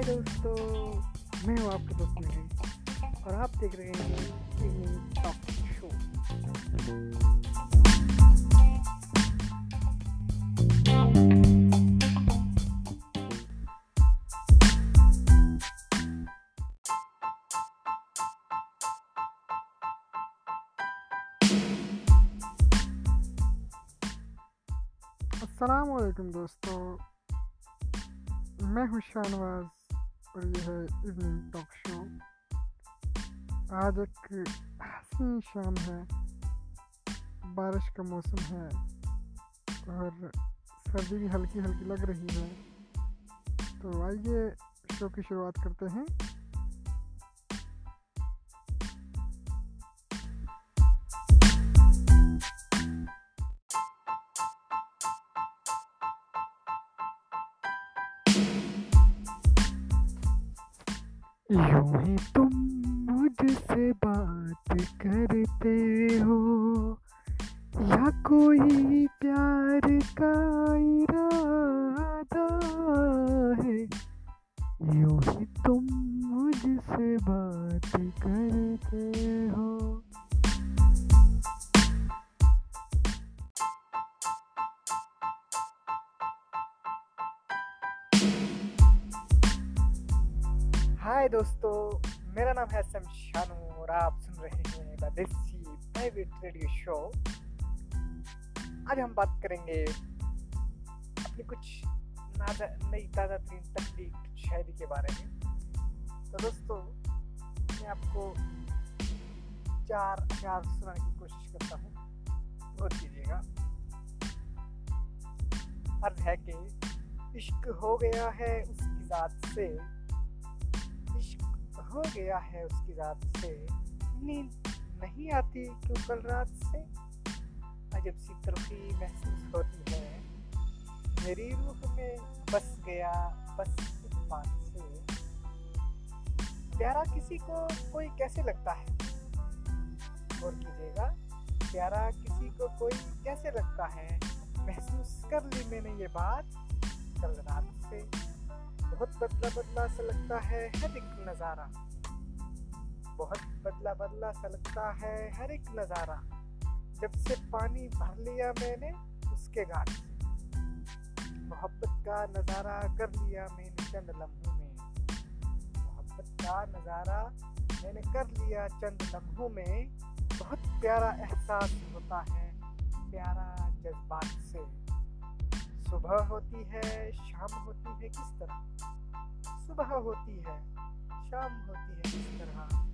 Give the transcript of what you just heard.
ہائے دوستو، میں ہوں آپ کے دوست میں اور آپ دیکھ رہے ہیں ٹاک شو السلام علیکم دوستو، میں ہوں شاہ نواز اور یہ ہے ایوننگ ٹاک شو آج ایک حسین شام ہے بارش کا موسم ہے اور سردی بھی ہلکی ہلکی لگ رہی ہے تو آئیے شو کی شروعات کرتے ہیں یوں ہی تم مجھ سے بات کرتے ہو یا کوئی پیار کا ارادہ ہے یوں ہی تم مجھ سے بات کرتے ہائے دوستو میرا نام ہے اسم شانو اور آپ سن رہے ہیں دا دیسی پرائیویٹ ریڈیو شو آج ہم بات کریں گے اپنی کچھ نئی تازہ ترین تخلیق شاعری کے بارے میں تو دوستو میں آپ کو چار اشعار سنانے کی کوشش کرتا ہوں غور کیجیے گا عرض ہے کہ عشق ہو گیا ہے اس کی ذات سے عشق گیا ہے اس کی ذات سے۔ نیند نہیں آتی کیوں کل رات سے؟ عجب سی ترقی محسوس ہوتی ہے۔ میری روح میں بس گیا، بس اس سے۔ پیارا کسی کو کوئی کیسے لگتا ہے؟ غور کیجیے گا، پیارا کسی کو کوئی کیسے لگتا ہے؟ محسوس کر لی میں نے یہ بات، کل رات سے بہت بدلا بدلا سا لگتا ہے ہر ایک نظارہ۔ بہت بدلا بدلا سا لگتا ہے ہر ایک نظارہ۔ جب سے پانی بھر لیا میں نے، اس کے گھاٹ سے۔ محبت کا نظارہ کر لیا میں نے چند لمحوں میں۔ محبت کا نظارہ میں نے کر لیا چند لمحوں میں۔ بہت پیارا احساس ہوتا ہے، پیارا جذبات سے۔ صبح ہوتی ہے، شام ہوتی ہے، کس طرح؟ صبح ہوتی ہے، شام ہوتی ہے، کس طرح؟